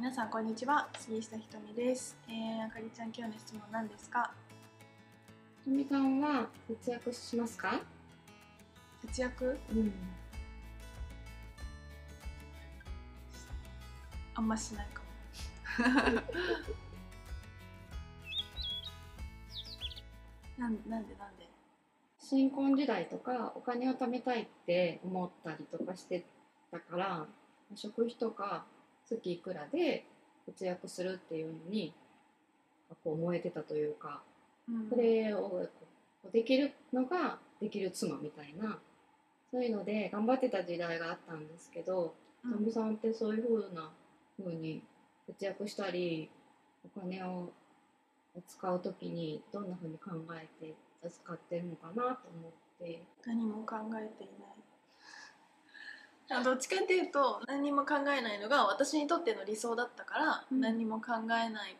皆さんこんにちは。杉下ひとみです、えー、あかりちゃん今日の質問何ですかとみさんは節約しますか？節約？うん。あんましないかも。なんなんでなんで？新婚時代とかお金を貯めたいって思ったりとかしてたから食費とか月いくらで節約するっていうのにこう燃えてたというかうん。それをできるのができる妻みたいなそういうので頑張ってた時代があったんですけどうん。さんってそういう風な風に節約したりお金を使う時にどんな風に考えて使ってるのかなと思って。何も考えていない。あどっちかっていうと何も考えないのが私にとっての理想だったから、うん。何も考えない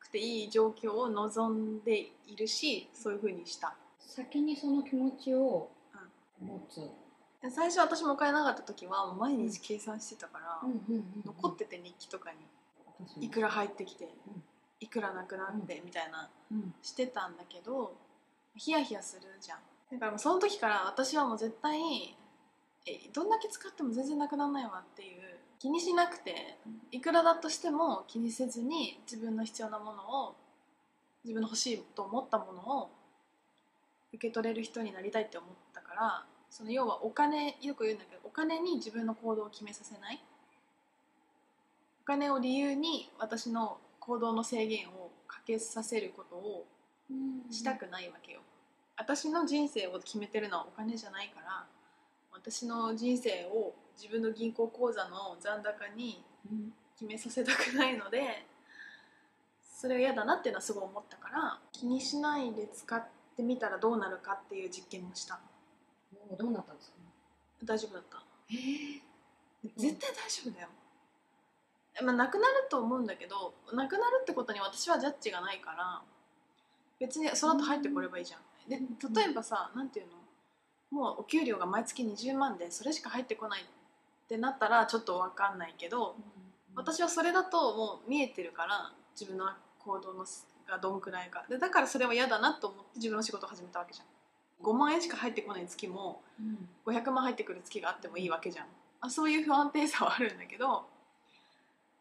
くていい状況を望んでいるしそういうふうにした。先にその気持ちを持つ、で最初私もお金なかった時は毎日計算してたから、残ってて日記とかにいくら入ってきて、いくらなくなってみたいなうん。してたんだけどヒヤヒヤするじゃん。だからその時から私はもう絶対えどんだけ使っても全然なくならないわっていう。気にしなくていくらだとしても気にせずに自分の必要なものを自分の欲しいと思ったものを受け取れる人になりたいって思ったからその要はお金よく言うんだけどお金に自分の行動を決めさせない。お金を理由に私の行動の制限をかけさせることをしたくないわけよ。私の人生を決めてるのはお金じゃないから私の人生を自分の銀行口座の残高にうん決めさせたくないのでそれが嫌だなっていうのはすごい思ったから気にしないで使ってみたらどうなるかっていう実験もした。どうなったんですか？大丈夫だった。え絶対大丈夫だよ、まあ、なくなると思うんだけどなくなるってことに私はジャッジがないから別にその後入ってこればいいじゃん。で例えばさなんていうの？もうお給料が毎月20万でそれしか入ってこないってなったらちょっと分かんないけど私はそれだともう見えてるから自分の行動のがどんくらいか。でだからそれは嫌だなと思って自分の仕事を始めたわけじゃん。5万円しか入ってこない月もうん。500万入ってくる月があってもいいわけじゃん。あそういう不安定さはあるんだけど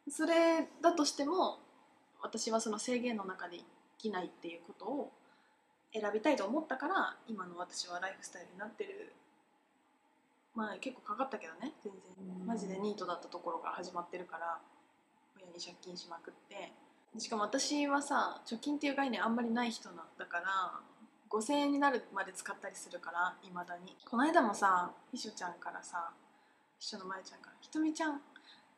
それだとしても私はその制限の中で生きないっていうことを選びたいと思ったから今の私はライフスタイルになってる。まあ結構かかったけどね全然。マジでニートだったところから始まってるから親に借金しまくって。しかも私はさ貯金っていう概念あんまりない人なんだから5000円になるまで使ったりするからいまだに。この間もさ秘書ちゃんからさ秘書のまえちゃんから「ひとみちゃん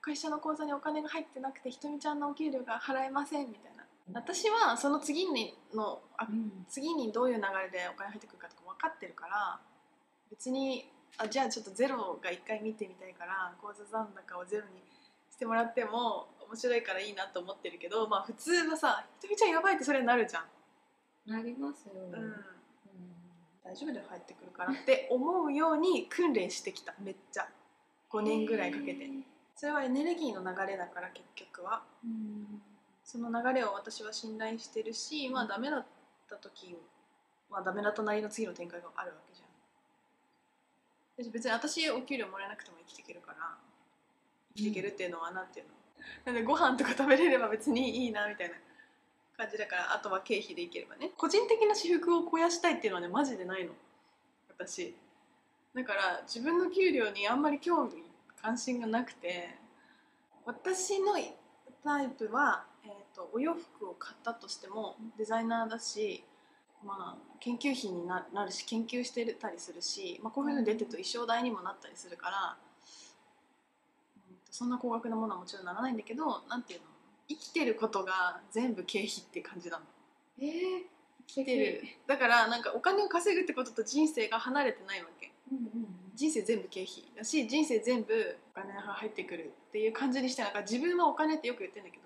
会社の口座にお金が入ってなくてひとみちゃんのお給料が払えません」みたいな私はその次にのあうん。次にどういう流れでお金入ってくるかとか分かってるから別にあじゃあちょっとゼロが一回見てみたいから口座残高をゼロにしてもらっても面白いからいいなと思ってるけどまあ普通はさ「ひとみちゃんやばい」ってそれになるじゃん、なりますよ、うん、うん。大丈夫で入ってくるからって 思うように訓練してきた。めっちゃ。5年ぐらいかけて。それはエネルギーの流れだから結局は。うんその流れを私は信頼してるしまあダメだった時はダメだったなりの次の展開があるわけじゃん。私別に私お給料もらえなくても生きていけるから生きていけるっていうのはなんていうの、なんでご飯とか食べれれば別にいいなみたいな感じだからあとは経費でいければね。個人的な私服を肥やしたいっていうのはねマジでないの。私。だから自分の給料にあんまり興味関心がなくて私のタイプは、えー、とお洋服を買ったとしてもデザイナーだし、まあ、研究費にななるし研究してたりするし、まあ、こういうのに出てると衣装代にもなったりするから、うんとそんな高額なものはもちろんならないんだけどなんていうの生きてることが全部経費って感じなの。えー、生きてる。だからなんかお金を稼ぐってことと人生が離れてないわけ。うんうん人生全部経費だし人生全部お金が入ってくるっていう感じにしてなんか自分はお金ってよく言ってんだけど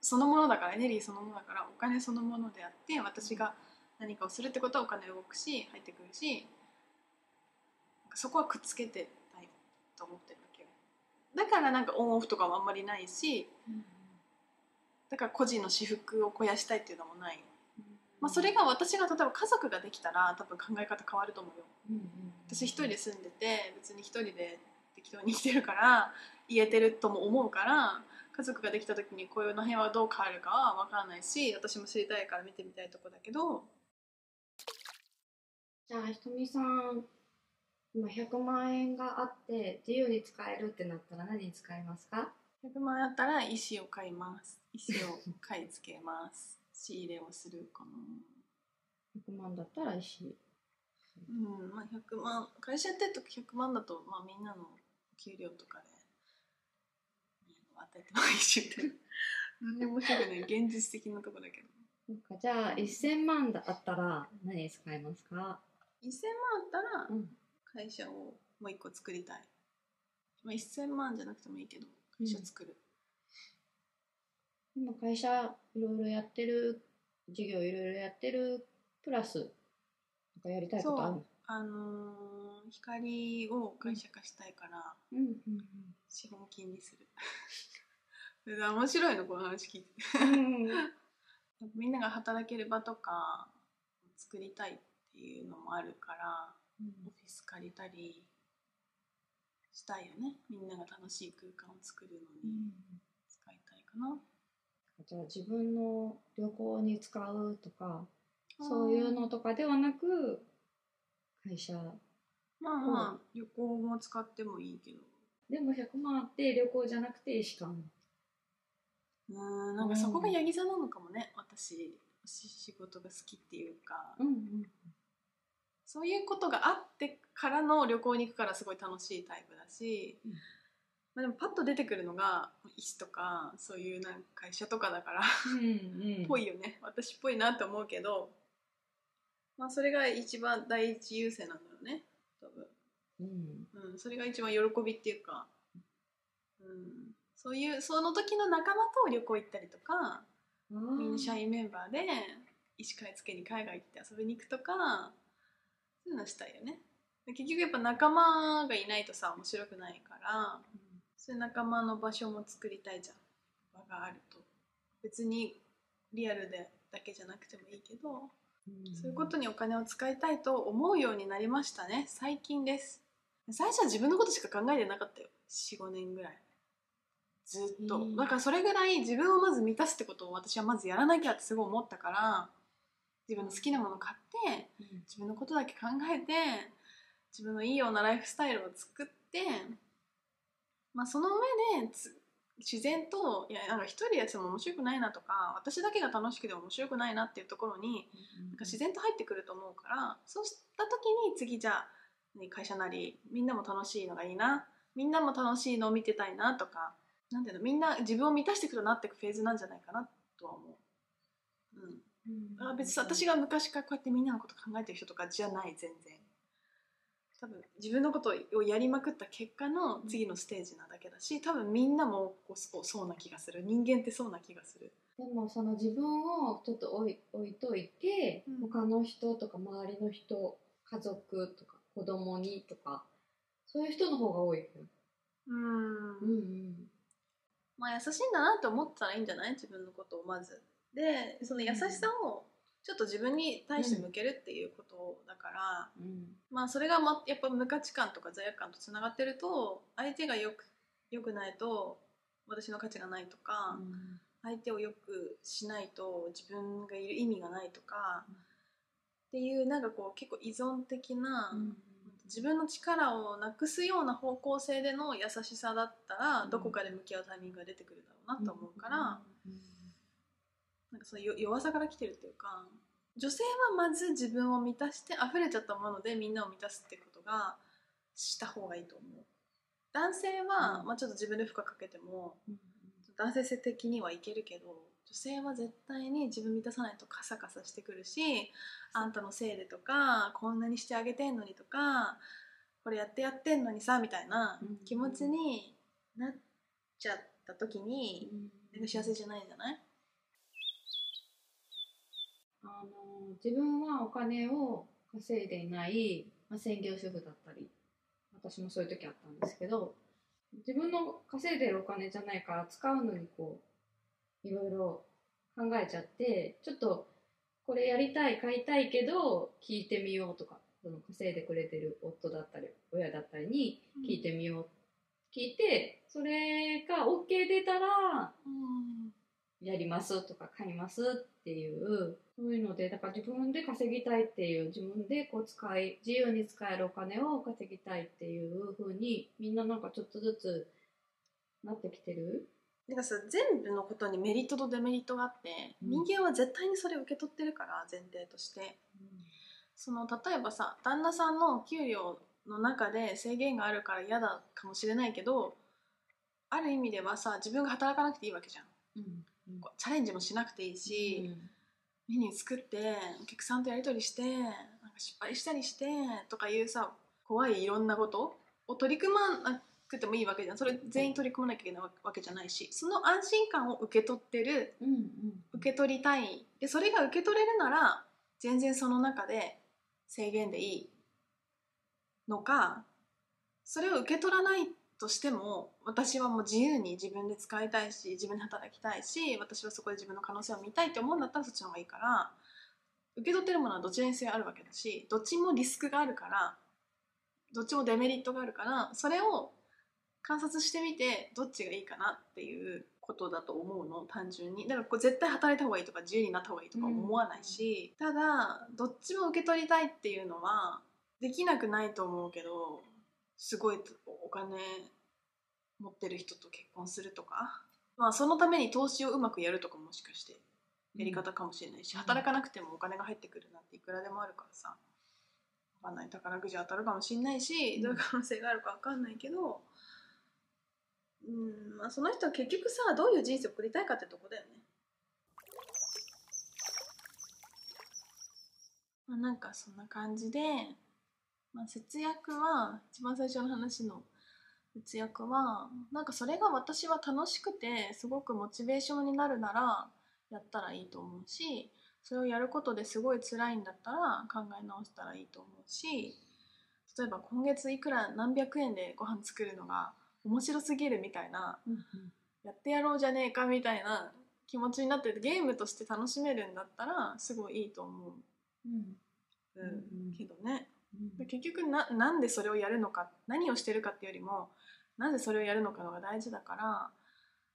そのものだからエネルギーそのものだからお金そのものであって私が何かをするってことはお金動くし入ってくるしそこはくっつけてたいと思ってるわけよ。だからなんかオンオフとかもあんまりないしだから個人の私服を肥やしたいっていうのもない、まあ、それが私が例えば家族ができたら多分考え方変わると思うよ。私一人で住んでて別に一人で適当に生きてるから言えてるとも思うから家族ができた時にこういうの辺はどう変わるかは分からないし私も知りたいから見てみたいとこだけど。じゃあひとみさん今100万円があって自由に使えるってなったら何に使いますか？100万円あったら石を買います。石を買い付けます。仕入れをするかな。100万だったら石。うんまあ100万会社やってる時100万だと、まあ、みんなの給料とかで与えてもいいしみたいな何でも面白くない現実的なとこだけど。なんかじゃあ1000万だったら何に使いますか、1000万あったらうん、会社をもう一個作りたい、まあ、1000万じゃなくてもいいけど会社作る、今会社いろいろやってる事業いろいろやってるプラスなんかやりたいことあるあのー光を会社化したいからうんうん資本金にする。面白いのこの話聞いてうんうん。みんなが働ける場とか作りたいっていうのもあるからオフィス借りたりしたいよね。みんなが楽しい空間を作るのに使いたいかな、じゃあ自分の旅行に使うとかそういうのとかではなく会社。まあまあ旅行も使ってもいいけど。でも100万あって旅行じゃなくて石買うのうーんなんかそこがヤギ座なのかもね。私し仕事が好きっていうか。うんうんそういうことがあってからの旅行に行くからすごい楽しいタイプだし、うん。まあ、でもパッと出てくるのが医師とかそういうなんか会社とかだから。うん。ぽいよね。私っぽいなって思うけど、まあ、それが一番第一優先なんだろうね。多分、うん。うん、それが一番喜びっていうか、うん、そういうその時の仲間と旅行行ったりとかみん。な社員メンバーで医師会つけに海外行って遊びに行くとかそういうのしたいよね。で結局やっぱ仲間がいないとさ面白くないからそういう仲間の場所も作りたいじゃん。場があると。別にリアルでだけじゃなくてもいいけどそういうことにお金を使いたいと思うようになりましたね。最近です。最初は自分のことしか考えてなかったよ。45年ぐらい。ずっと。だからそれぐらい自分をまず満たすってことを私はまずやらなきゃってすごい思ったから自分の好きなものを買って自分のことだけ考えて自分のいいようなライフスタイルを作ってまあその上でつ自然といやなんか一人でやっても面白くないなとか私だけが楽しくても面白くないなっていうところになんか自然と入ってくると思うからそうした時に次じゃあ何会社なりみんなも楽しいのがいいなみんなも楽しいのを見てたいなとかなんていうのみんな自分を満たしてくるなっていくフェーズなんじゃないかなとは思う。うん。あ別に私が昔からこうやってみんなのこと考えてる人とかじゃない全然多分自分のことをやりまくった結果の次のステージなだけだし多分みんなもこうそうな気がする。人間ってそうな気がする。でもその自分をちょっと置い置いといて、うん。他の人とか周りの人家族とか子供にとかそういう人の方が多いようんうん。まあ優しいんだなって思ったらいいんじゃない？自分のことをまず。でその優しさをちょっと自分に対して向けるっていうことだから、うん。まあそれが、ま、やっぱ無価値観とか罪悪感とつながってると相手がよくよくないと私の価値がないとか、相手をよくしないと自分がいる意味がないとか、うんっていうなんかこう結構依存的な、うん。自分の力をなくすような方向性での優しさだったら、うん。どこかで向き合うタイミングが出てくるだろうなと思うから、うんなんかそのよ弱さから来てるっていうか女性はまず自分を満たして溢れちゃったものでみんなを満たすってことがした方がいいと思う。男性は、うん。まあ、ちょっと自分で負荷かけてもうん。男性性的にはいけるけど女性は絶対に自分満たさないとカサカサしてくるしあんたのせいでとかこんなにしてあげてんのにとかこれやってやってんのにさみたいなうん。気持ちになっちゃった時にうん。幸せじゃないじゃない？あの自分はお金を稼いでいない、まあ、専業主婦だったり私もそういう時あったんですけど自分の稼いでるお金じゃないから使うのにこういろいろ考えちゃってちょっとこれやりたい買いたいけど聞いてみようとかその稼いでくれてる夫だったり親だったりに聞いてみよう、聞いてそれが OK 出たらうん。やりますとか買いますっていうそういうのでだから自分で稼ぎたいっていう自分でこう使い自由に使えるお金を稼ぎたいっていう風にみんななんかちょっとずつなってきてる？なんかさ全部のことにメリットとデメリットがあって、うん。人間は絶対にそれを受け取ってるから前提として。その例えばさ旦那さんの給料の中で制限があるから嫌だかもしれないけどある意味ではさ自分が働かなくていいわけじゃん。うん。チャレンジもしなくていいし、メニュー作ってお客さんとやり取りしてなんか失敗したりしてとかいうさ怖いいろんなことを取り組まなくてもいいわけじゃん。それ全員取り組まなきゃいけないわけじゃないしその安心感を受け取ってるうんうん。受け取りたい。でそれが受け取れるなら全然その中で制限でいいのかそれを受け取らないとしても私はもう自由に自分で使いたいし自分で働きたいし私はそこで自分の可能性を見たいって思うんだったらそっちの方がいいから受け取ってるものはどちらにせよあるわけだしどっちもリスクがあるからどっちもデメリットがあるからそれを観察してみてどっちがいいかなっていうことだと思うの単純に。だからこう絶対働いた方がいいとか自由になった方がいいとか思わないし、ただどっちも受け取りたいっていうのはできなくないと思うけどすごいお金持ってる人と結婚するとか。まあそのために投資をうまくやるとかもしかしてやり方かもしれないし、うん。働かなくてもお金が入ってくるなんていくらでもあるからさ。わかんない。宝くじ当たるかもしれないし、うん。どういう可能性があるかわかんないけどうんまあその人は結局さどういう人生を送りたいかってとこだよね。まあ、なんかそんな感じで、まあ、節約は一番最初の話の節約はなんかそれが私は楽しくてすごくモチベーションになるならやったらいいと思うしそれをやることですごい辛いんだったら考え直したらいいと思うし例えば今月いくら何百円でご飯作るのが面白すぎるみたいなうんやってやろうじゃねえかみたいな気持ちになっててゲームとして楽しめるんだったらすごいいいと思う、うんうん。うん。けどねうん結局ななんでそれをやるのか何をしてるかっていうよりもなぜそれをやるのかのが大事だから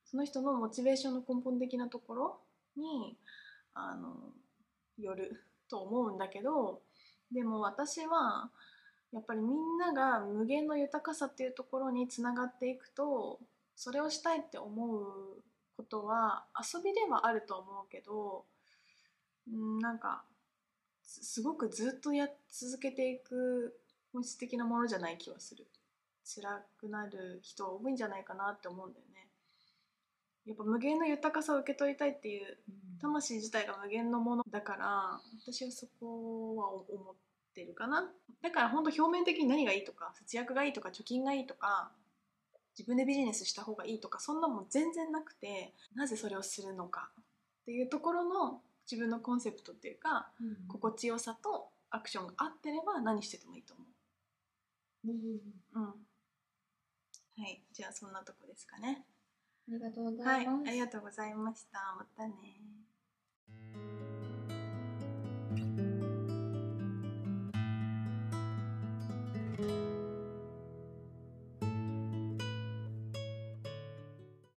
その人のモチベーションの根本的なところにあのよると思うんだけどでも私はやっぱりみんなが無限の豊かさっていうところにつながっていくとそれをしたいって思うことは遊びではあると思うけどうんなんかすすごくずっとやっ続けていく本質的なものじゃない気はする。辛くなる人多いんじゃないかなって思うんだよね。やっぱ無限の豊かさを受け取りたいっていう魂自体が無限のものだから私はそこは思ってるかな。だから本当表面的に何がいいとか節約がいいとか貯金がいいとか自分でビジネスした方がいいとかそんなもん全然なくてなぜそれをするのかっていうところの自分のコンセプトっていうか、うん、心地よさとアクションが合ってれば何しててもいいと思う。うん、うん、はいじゃあそんなとこですかね。ありがとうございます、はい、ありがとうございました。またね。